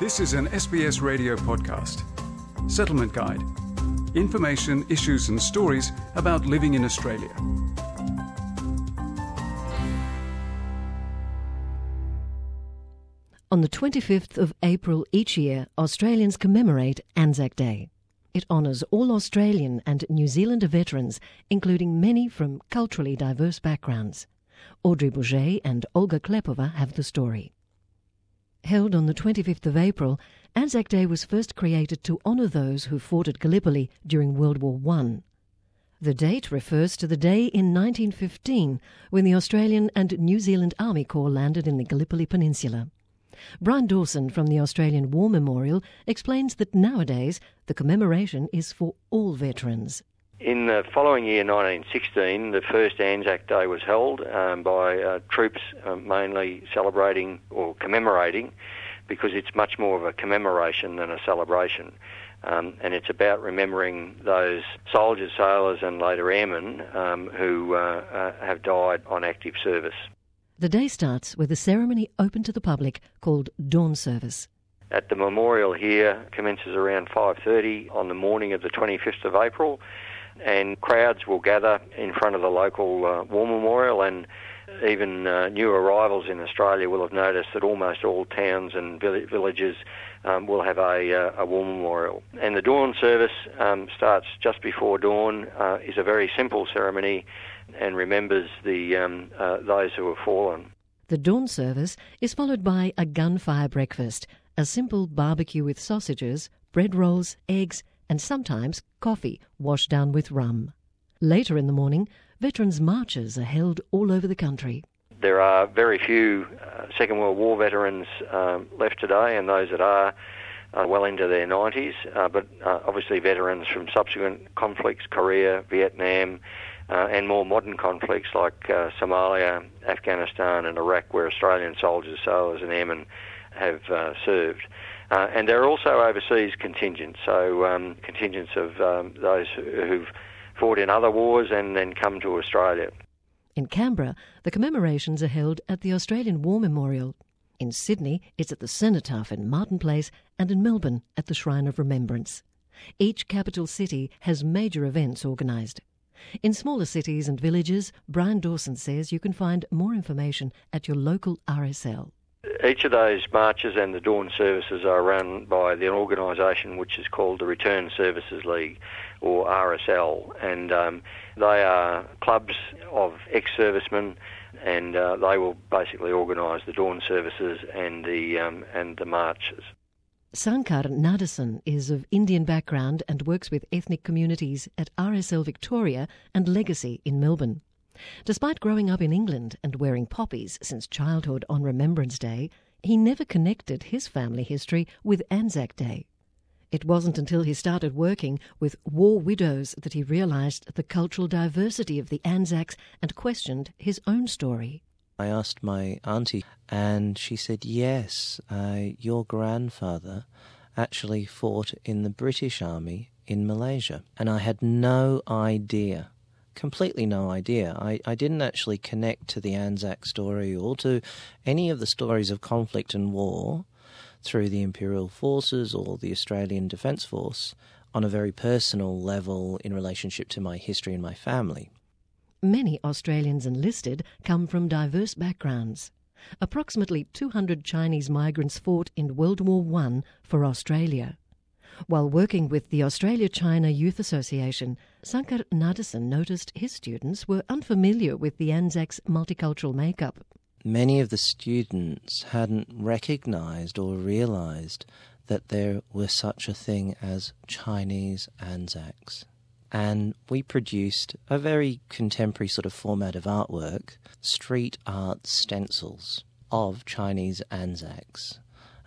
This is an SBS radio podcast. Settlement Guide. Information, issues, and stories about living in Australia. On the 25th of April each year, Australians commemorate Anzac Day. It honours all Australian and New Zealand veterans, including many from culturally diverse backgrounds. Audrey Bourget and Olga Klepova have the story. Held on the 25th of April, Anzac Day was first created to honour those who fought at Gallipoli during World War I. The date refers to the day in 1915 when the Australian and New Zealand Army Corps landed in the Gallipoli Peninsula. Brian Dawson from the Australian War Memorial explains that nowadays the commemoration is for all veterans. In the following year, 1916, the first Anzac Day was held um, by uh, troops uh, mainly celebrating or commemorating because it's much more of a commemoration than a celebration. Um, and it's about remembering those soldiers, sailors, and later airmen um, who uh, uh have died on active service. The day starts with a ceremony open to the public called Dawn Service. At the memorial here commences around 5:30 on the morning of the 25th of April, and crowds will gather in front of the local uh, war memorial and even uh, new arrivals in Australia will have noticed that almost all towns and villages um, will have a, uh, a, war memorial. And the dawn service um, starts just before dawn, uh, is a very simple ceremony and remembers the um, uh, those who have fallen. The dawn service is followed by a gunfire breakfast, a simple barbecue with sausages, bread rolls, eggs, and sometimes coffee washed down with rum. Later in the morning, veterans' marches are held all over the country. There are very few uh, Second World War veterans um, left today, and those that are are well into their 90s, uh, but uh, obviously veterans from subsequent conflicts, Korea, Vietnam, uh, and more modern conflicts like uh, Somalia, Afghanistan, and Iraq, where Australian soldiers, sailors, and airmen have uh, served. Uh, and there are also overseas contingents, so um, contingents of um, those who've fought in other wars and then come to Australia. In Canberra, the commemorations are held at the Australian War Memorial. In Sydney, it's at the Cenotaph in Martin Place, and in Melbourne, at the Shrine of Remembrance. Each capital city has major events organised. In smaller cities and villages, Brian Dawson says you can find more information at your local RSL. Each of those marches and the dawn services are run by the organisation which is called the Returned Services League, or RSL, and um, they are clubs of ex-servicemen, and uh, they will basically organise the dawn services and the um, and the marches. Sankar Nadasan is of Indian background and works with ethnic communities at RSL Victoria and Legacy in Melbourne. Despite growing up in England and wearing poppies since childhood on Remembrance Day, he never connected his family history with Anzac Day. It wasn't until he started working with war widows that he realised the cultural diversity of the Anzacs and questioned his own story. I asked my auntie, and she said, Yes, uh, your grandfather actually fought in the British Army in Malaysia. And I had no idea completely no idea. I, I didn't actually connect to the Anzac story or to any of the stories of conflict and war through the Imperial Forces or the Australian Defence Force on a very personal level in relationship to my history and my family. Many Australians enlisted come from diverse backgrounds. Approximately 200 Chinese migrants fought in World War I for Australia. While working with the Australia China Youth Association, Sankar Nadasan noticed his students were unfamiliar with the Anzac's multicultural makeup. Many of the students hadn't recognised or realised that there was such a thing as Chinese Anzacs. And we produced a very contemporary sort of format of artwork, street art stencils of Chinese Anzacs.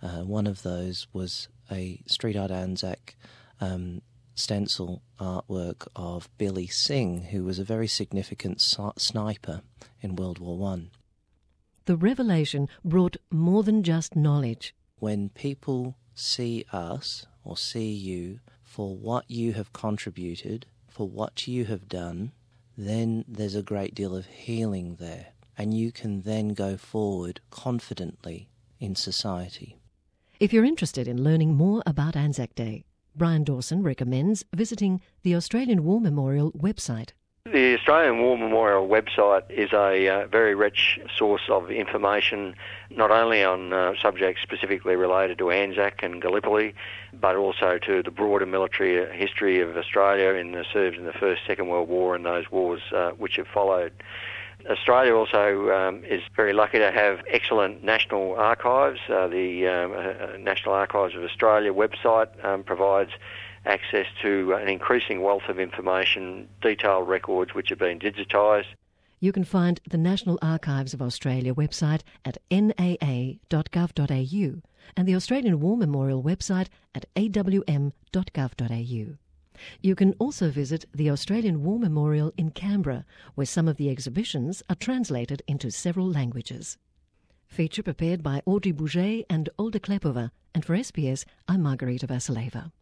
Uh, one of those was a street art Anzac um, stencil artwork of Billy Sing, who was a very significant sniper in World War One. The revelation brought more than just knowledge. When people see us or see you for what you have contributed, for what you have done, then there's a great deal of healing there, and you can then go forward confidently in society. If you're interested in learning more about Anzac Day, Brian Dawson recommends visiting the Australian War Memorial website. The Australian War Memorial website is a uh, very rich source of information, not only on uh, subjects specifically related to Anzac and Gallipoli, but also to the broader military history of Australia in the served in the First, Second World War and those wars uh, which have followed. Australia also um, is very lucky to have excellent national archives. Uh, the um, uh, National Archives of Australia website um, provides access to an increasing wealth of information, detailed records which have been digitised. You can find the National Archives of Australia website at naa.gov.au and the Australian War Memorial website at awm.gov.au. You can also visit the Australian War Memorial in Canberra, where some of the exhibitions are translated into several languages. Feature prepared by Audrey Bourget and Olga Klepova, and for SBS, I'm Margarita Vasileva.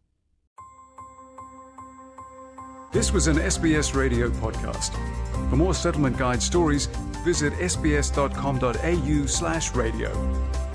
This was an SBS radio podcast. For more settlement guide stories, visit sbs.com.au slash radio.